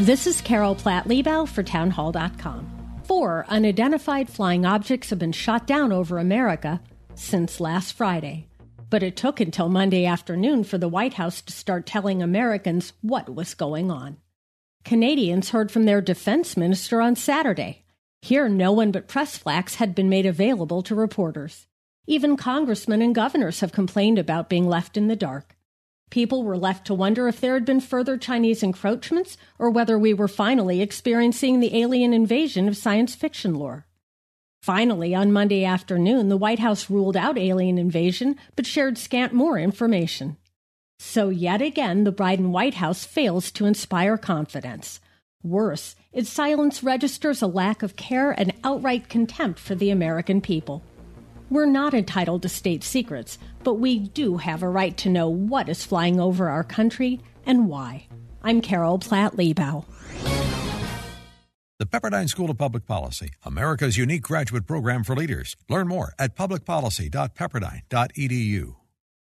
This is Carol Platt Liebau for Townhall.com. Four unidentified flying objects have been shot down over America since last Friday. But it took until Monday afternoon for the White House to start telling Americans what was going on. Canadians heard from their defense minister on Saturday. Here, no one but press flags had been made available to reporters. Even congressmen and governors have complained about being left in the dark. People were left to wonder if there had been further Chinese encroachments or whether we were finally experiencing the alien invasion of science fiction lore. Finally, on Monday afternoon, the White House ruled out alien invasion but shared scant more information. So, yet again, the Biden White House fails to inspire confidence. Worse, its silence registers a lack of care and outright contempt for the American people. We're not entitled to state secrets, but we do have a right to know what is flying over our country and why. I'm Carol Platt Liebau. The Pepperdine School of Public Policy, America's unique graduate program for leaders. Learn more at publicpolicy.pepperdine.edu.